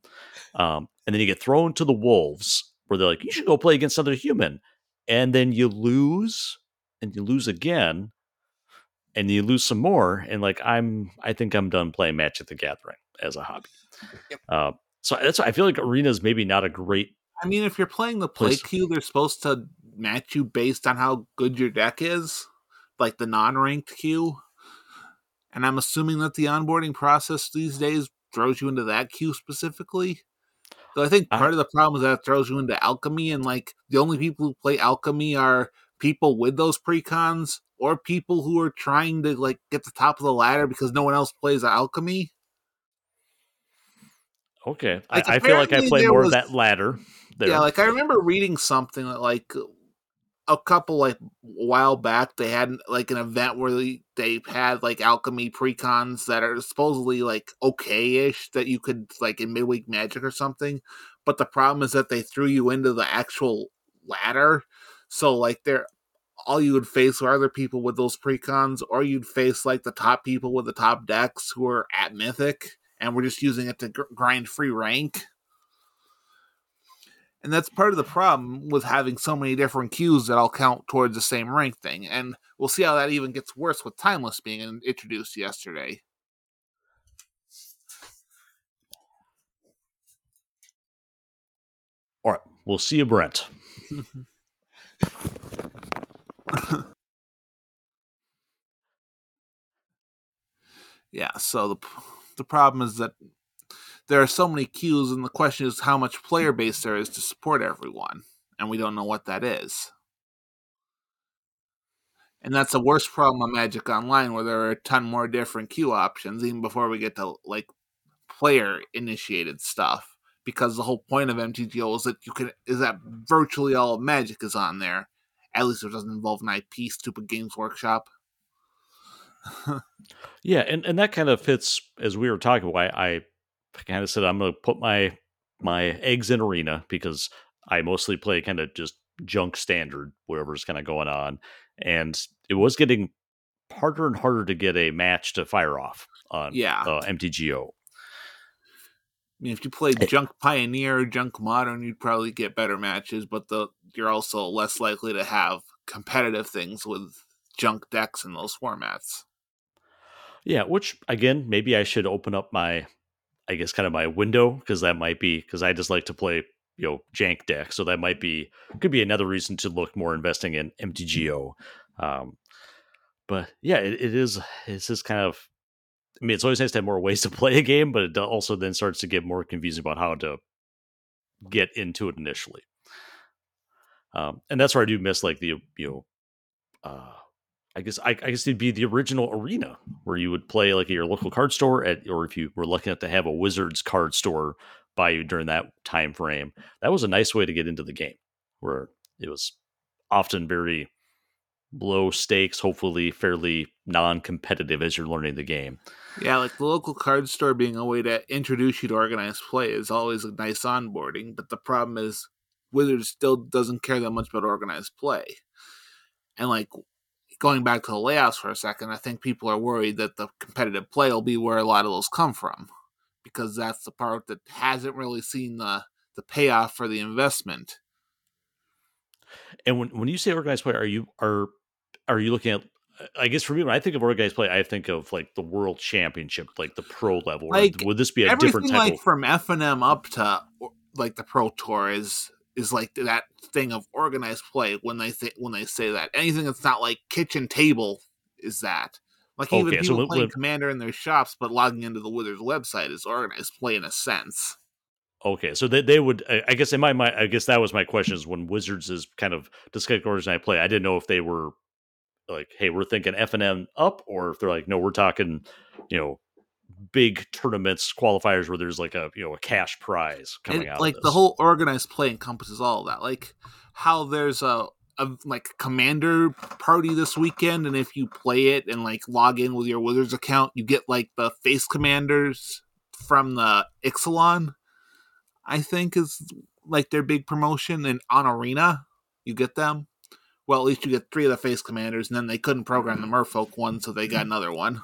Um, and then you get thrown to the wolves where they're like, you should go play against another human. And then you lose and you lose again and you lose some more. And like, I'm, I think I'm done playing Magic the Gathering as a hobby. Yep. Uh, so that's why I feel like Arena is maybe not a great. I mean, if you're playing the play queue, they're supposed to match you based on how good your deck is, like the non-ranked queue. And I'm assuming that the onboarding process these days throws you into that queue specifically. So I think I- part of the problem is that it throws you into alchemy, and like the only people who play alchemy are people with those precons or people who are trying to like get the top of the ladder because no one else plays alchemy. Okay. Like, I, I feel like I play more was- of that ladder. There. Yeah, like I remember reading something that like a couple like while back they had like an event where they, they had like alchemy precons that are supposedly like okay-ish that you could like in midweek magic or something but the problem is that they threw you into the actual ladder. So like they're all you would face were other people with those precons or you'd face like the top people with the top decks who are at mythic and we're just using it to gr- grind free rank and that's part of the problem with having so many different queues that all count towards the same rank thing. And we'll see how that even gets worse with Timeless being introduced yesterday. All right. We'll see you, Brent. Yeah, so the the problem is that there are so many queues, and the question is how much player base there is to support everyone, and we don't know what that is. And that's the worst problem on Magic Online, where there are a ton more different queue options, even before we get to like player initiated stuff. Because the whole point of MTGO is that you can is that virtually all of Magic is on there. At least it doesn't involve an IP, stupid Games Workshop. Yeah, and, and that kind of fits as we were talking. I, I kind of said I'm going to put my my eggs in arena because I mostly play kind of just junk standard, whatever's kind of going on, and it was getting harder and harder to get a match to fire off on Yeah. uh, MTGO. I mean, if you played Eh. Junk Pioneer Junk Modern, you'd probably get better matches, but the you're also less likely to have competitive things with junk decks in those formats. Yeah, which again, maybe I should open up my, I guess, kind of my window because that might be because I just like to play, you know, jank deck. So that might be could be another reason to look more investing in MTGO. Um, but yeah, it, it is. It's just kind of. I mean, it's always nice to have more ways to play a game, but it also then starts to get more confusing about how to get into it initially. Um, and that's where I do miss like the you know, uh, I guess I, I guess it'd be the original arena where you would play like at your local card store at, or if you were lucky enough to have a Wizards card store by you during that time frame. That was a nice way to get into the game, where it was often very low stakes, hopefully fairly non-competitive as you're learning the game. Yeah, like the local card store being a way to introduce you to organized play is always a nice onboarding, but the problem is Wizards still doesn't care that much about organized play. And like going back to the layouts for a second, I think people are worried that the competitive play will be where a lot of those come from. Because that's the part that hasn't really seen the the payoff for the investment. And when when you say organized play, are you are are you looking at? I guess for me, when I think of organized play, I think of like the World Championship, like the pro level. Like, would this be a different type like of? from FNM up to like the Pro Tour is is like that thing of organized play when they th- when they say that. Anything that's not like kitchen table is that. Like even Okay, so people when- playing Commander in their shops but logging into the Wizards website is organized play in a sense. Okay, so they, they would. I I guess in my mind, I guess that was my question: is when Wizards is kind of discussing organized play. I didn't know if they were like, "Hey, we're thinking FNM up," or if they're like, "No, we're talking, you know, big tournaments, qualifiers where there's like a you know a cash prize coming And, out." like the whole organized play encompasses all of that. Like how there's a, a like commander party this weekend, and if you play it and like log in with your Wizards account, you get like the face commanders from the Ixalan. I think is like their big promotion, and on Arena, you get them. well, at least you get three of the face commanders, and then they couldn't program the Merfolk one, so they got another one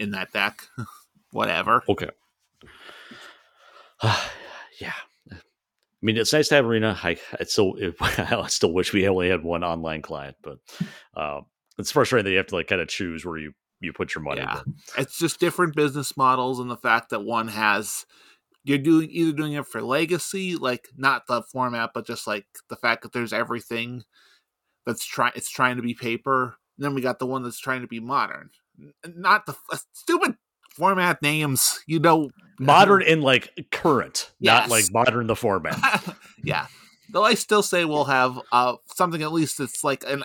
in that deck. Whatever. Okay. yeah. I mean, it's nice to have Arena. I, I still, I still wish we only had one online client, but uh, it's frustrating that you have to like kind of choose where you you put your money. Yeah. but- It's just different business models, and the fact that one has you're doing either doing it for legacy, like not the format, but just like the fact that there's everything that's trying it's trying to be paper. And then we got the one that's trying to be modern, not the f- stupid format names. You know, modern in like current, not like modern the format. yeah. Though I still say we'll have uh, something at least that's like an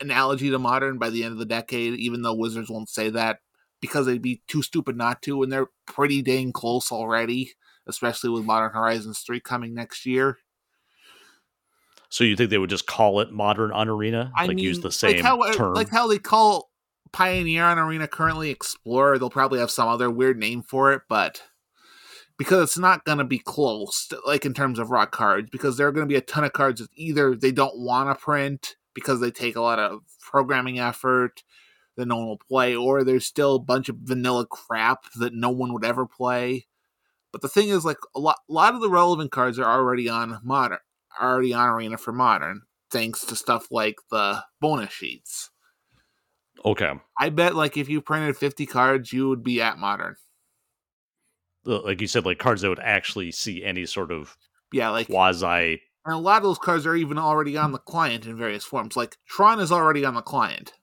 analogy to modern by the end of the decade, even though Wizards won't say that because they'd be too stupid not to, and they're pretty dang close already, especially with Modern Horizons 3 coming next year. So you think they would just call it modern on Arena, I like mean, use the same like how, uh, term? like how they call Pioneer on Arena currently Explorer. They'll probably have some other weird name for it, but because it's not going to be close, like in terms of raw cards, because there are going to be a ton of cards that either they don't want to print because they take a lot of programming effort that no one will play, or there's still a bunch of vanilla crap that no one would ever play. But the thing is, like a lot, a lot of the relevant cards are already on modern, already on Arena for modern, thanks to stuff like the bonus sheets. Okay, I bet, like, if you printed 50 cards, you would be at modern. Like you said, like cards that would actually see any sort of Yeah, like, quasi. and a lot of those cards are even already on the client in various forms. Like, Tron is already on the client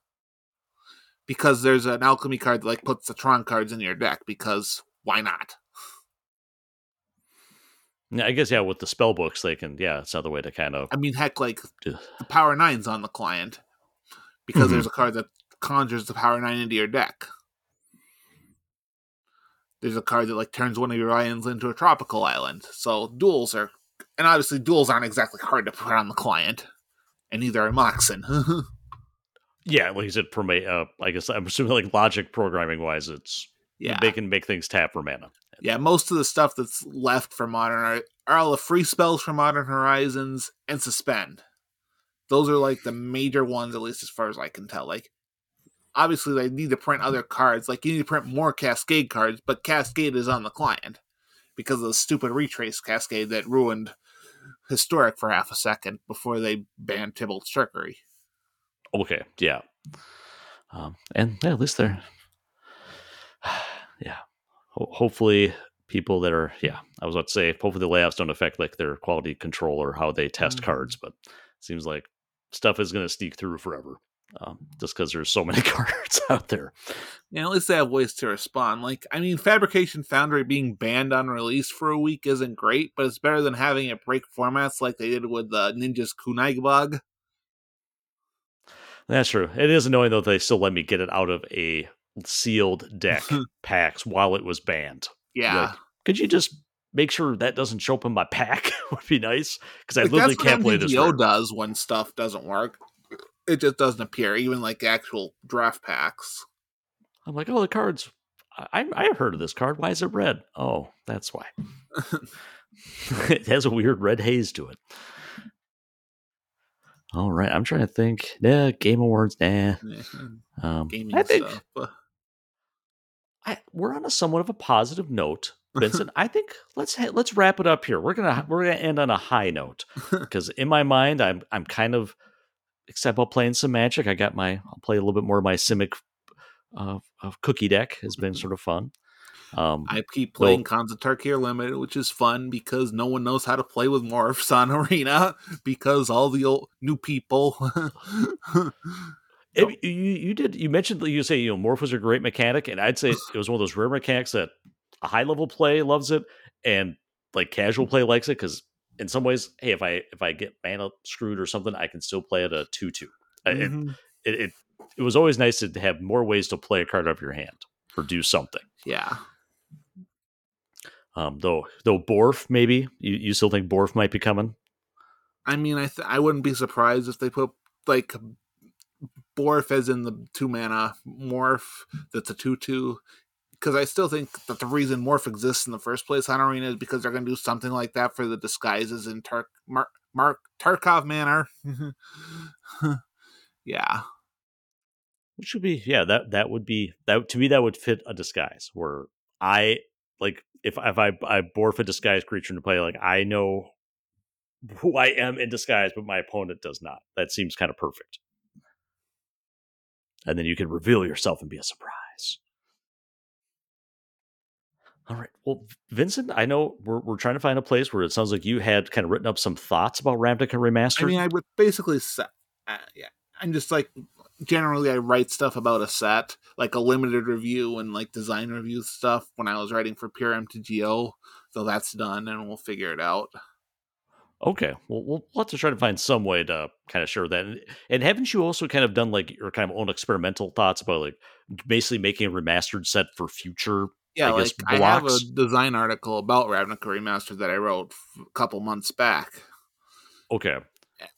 because there's an alchemy card that, like, puts the Tron cards in your deck because why not? Yeah, I guess yeah, with the spell books, they can. Yeah, it's another way to kind of. I mean, heck, like, the Power Nine's on the client because Mhm. there's a card that conjures the Power Nine into your deck. There's a card that like turns one of your islands into a tropical island. So duels are, and obviously duels aren't exactly hard to put on the client, and neither are Moxen. Yeah, like you said, from a. Uh, I guess I'm assuming like logic programming wise, it's yeah, they can make things tap for mana. yeah. Most of the stuff that's left for modern are, are all the free spells for Modern Horizons and suspend. Those are like the major ones, at least as far as I can tell. Like obviously they need to print other cards. Like you need to print more Cascade cards, but Cascade is on the client because of the stupid retrace Cascade that ruined Historic for half a second before they banned Tibalt's Trickery. Okay, yeah, um, and yeah, at least they're. yeah, Ho- hopefully people that are yeah, I was about to say hopefully the layouts don't affect like their quality control or how they test Mhm. cards, but it seems like stuff is going to sneak through forever. Um, just because there's so many cards out there. Yeah, at least they have ways to respond. Like, I mean, Fabrication Foundry being banned on release for a week isn't great, but it's better than having it break formats like they did with the Ninja's Kunai Bug. That's true. It is annoying though that they still let me get it out of a sealed deck packs while it was banned. Yeah. Like, Could you just make sure that doesn't show up in my pack? Would be nice because I Like, literally that's can't play this. Rare. does when stuff doesn't work. It just doesn't appear, even like actual draft packs. I'm like, oh, the cards. I I have heard of this card. Why is it red? Oh, that's why. it has a weird red haze to it. All right, I'm trying to think. Yeah, Game Awards. Nah. Um, Gaming I think stuff. I, we're on a somewhat of a positive note, Vincent. I think let's ha- let's wrap it up here. We're gonna we're gonna end on a high note because in my mind, I'm I'm kind of except about playing some Magic. I got my I'll play a little bit more of my Simic uh, of cookie deck has been sort of fun. Um, I keep playing Khans of Tarkir Limited, which is fun because no one knows how to play with morphs on Arena because all the old new people. it- you you did you mentioned that you say you know Morph was a great mechanic, and I'd say it was one of those rare mechanics that a high level play loves it, and like casual play likes it because in some ways, hey, if I if I get mana screwed or something, I can still play it a two two. It, Mhm. it it it was always nice to have more ways to play a card out of your hand or do something. yeah. Um, though though Borf maybe you, you still think Borf might be coming. I mean, I th- I wouldn't be surprised if they put like Borf as in the two mana morph that's a two two because I still think that the reason Morph exists in the first place on Arena is because they're going to do something like that for the disguises in Tark Mark Mark Tarkov Manor. yeah, Which would be yeah that that would be that to me that would fit a disguise where I like if if I I morph a disguised creature to play like I know who I am in disguise, but my opponent does not. That seems kind of perfect. And then you can reveal yourself and be a surprise. All right. Well, Vincent, I know we're, we're trying to find a place where it sounds like you had kind of written up some thoughts about Ravnica Remastered. I mean, I would basically set. Uh, yeah, I'm just like generally I write stuff about a set, like a limited review and like design review stuff when I was writing for Pure MTGO. So that's done, and we'll figure it out. Okay, well, we'll have to try to find some way to kind of share that. And, and haven't you also kind of done like your kind of own experimental thoughts about like basically making a remastered set for future? Yeah, I like I have a design article about Ravnica Remastered that I wrote f- a couple months back. Okay,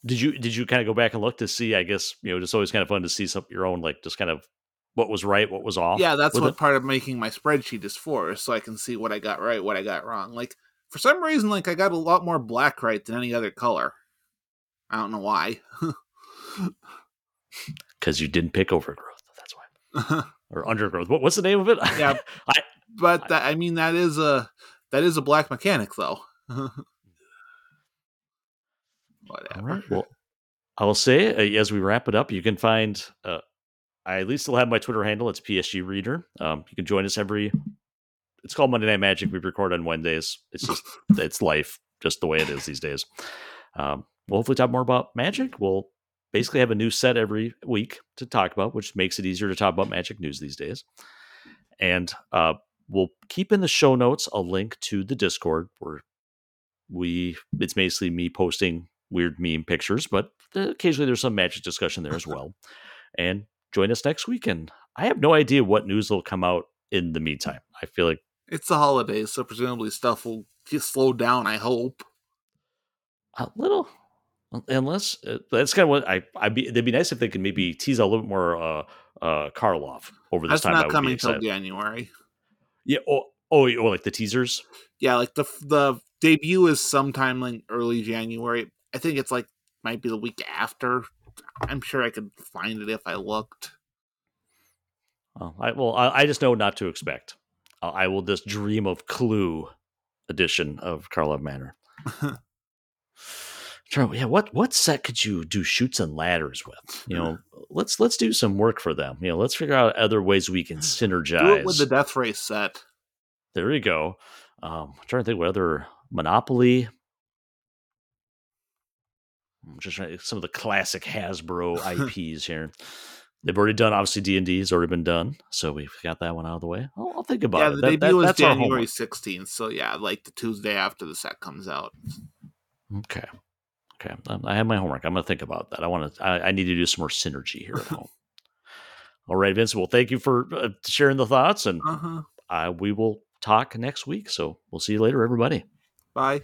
did you did you kind of go back and look to see? I guess you know, just always kind of fun to see some your own like just kind of what was right, what was off. Yeah, that's what it? part of making my spreadsheet is for, is so I can see what I got right, what I got wrong. Like for some reason, like I got a lot more black right than any other color. I don't know why. because you didn't pick overgrowth. That's why or undergrowth. What, what's the name of it? Yeah. I, but that, I mean that is a that is a black mechanic though. Whatever. right. Well, I will say uh, as we wrap it up, you can find. Uh, I at least still have my Twitter handle. It's PSG Reader. Um, you can join us every. It's called Monday Night Magic. We record on Wednesdays. It's just it's life, just the way it is these days. Um, we'll hopefully talk more about Magic. We'll basically have a new set every week to talk about, which makes it easier to talk about Magic news these days. And uh, we'll keep in the show notes a link to the Discord where we. It's basically me posting weird meme pictures, but uh, occasionally there's some Magic discussion there as well. And join us next week. And I have no idea what news will come out in the meantime. I feel like It's the holidays, so presumably stuff will get slowed down. I hope. a little unless uh, that's kind of what I I'd be it'd be nice if they could maybe tease a little bit more uh uh Karlov over this That's time. I not coming till. January. Yeah. Oh, oh, oh, like the teasers. Yeah, like the the debut is sometime like early January. I think it's like might be the week after. I'm sure I could find it if I looked. Oh, I well, I, I just know not to expect. Uh, I will just dream of Clue edition of Karlov Manor. Try- yeah, what what set could you do Chutes and Ladders with? You know, let's let's do some work for them. You know, let's figure out other ways we can synergize. Do it with the Death Race set. There you go. Um, I'm trying to think what other Monopoly. I'm just trying some of the classic Hasbro IPs here. They've already done. Obviously, D and D has already been done, so we've got that one out of the way. I'll, I'll think about Yeah, it. the That- that- debut is that's January 16th. So yeah, like the Tuesday after the set comes out. Okay, okay. I have my homework. I'm going to think about that. I want to. I, I need to do some more synergy here at home. All right, Vince. Well, thank you for uh, sharing the thoughts, and Uh huh. uh, we will talk next week. So we'll see you later, everybody. Bye.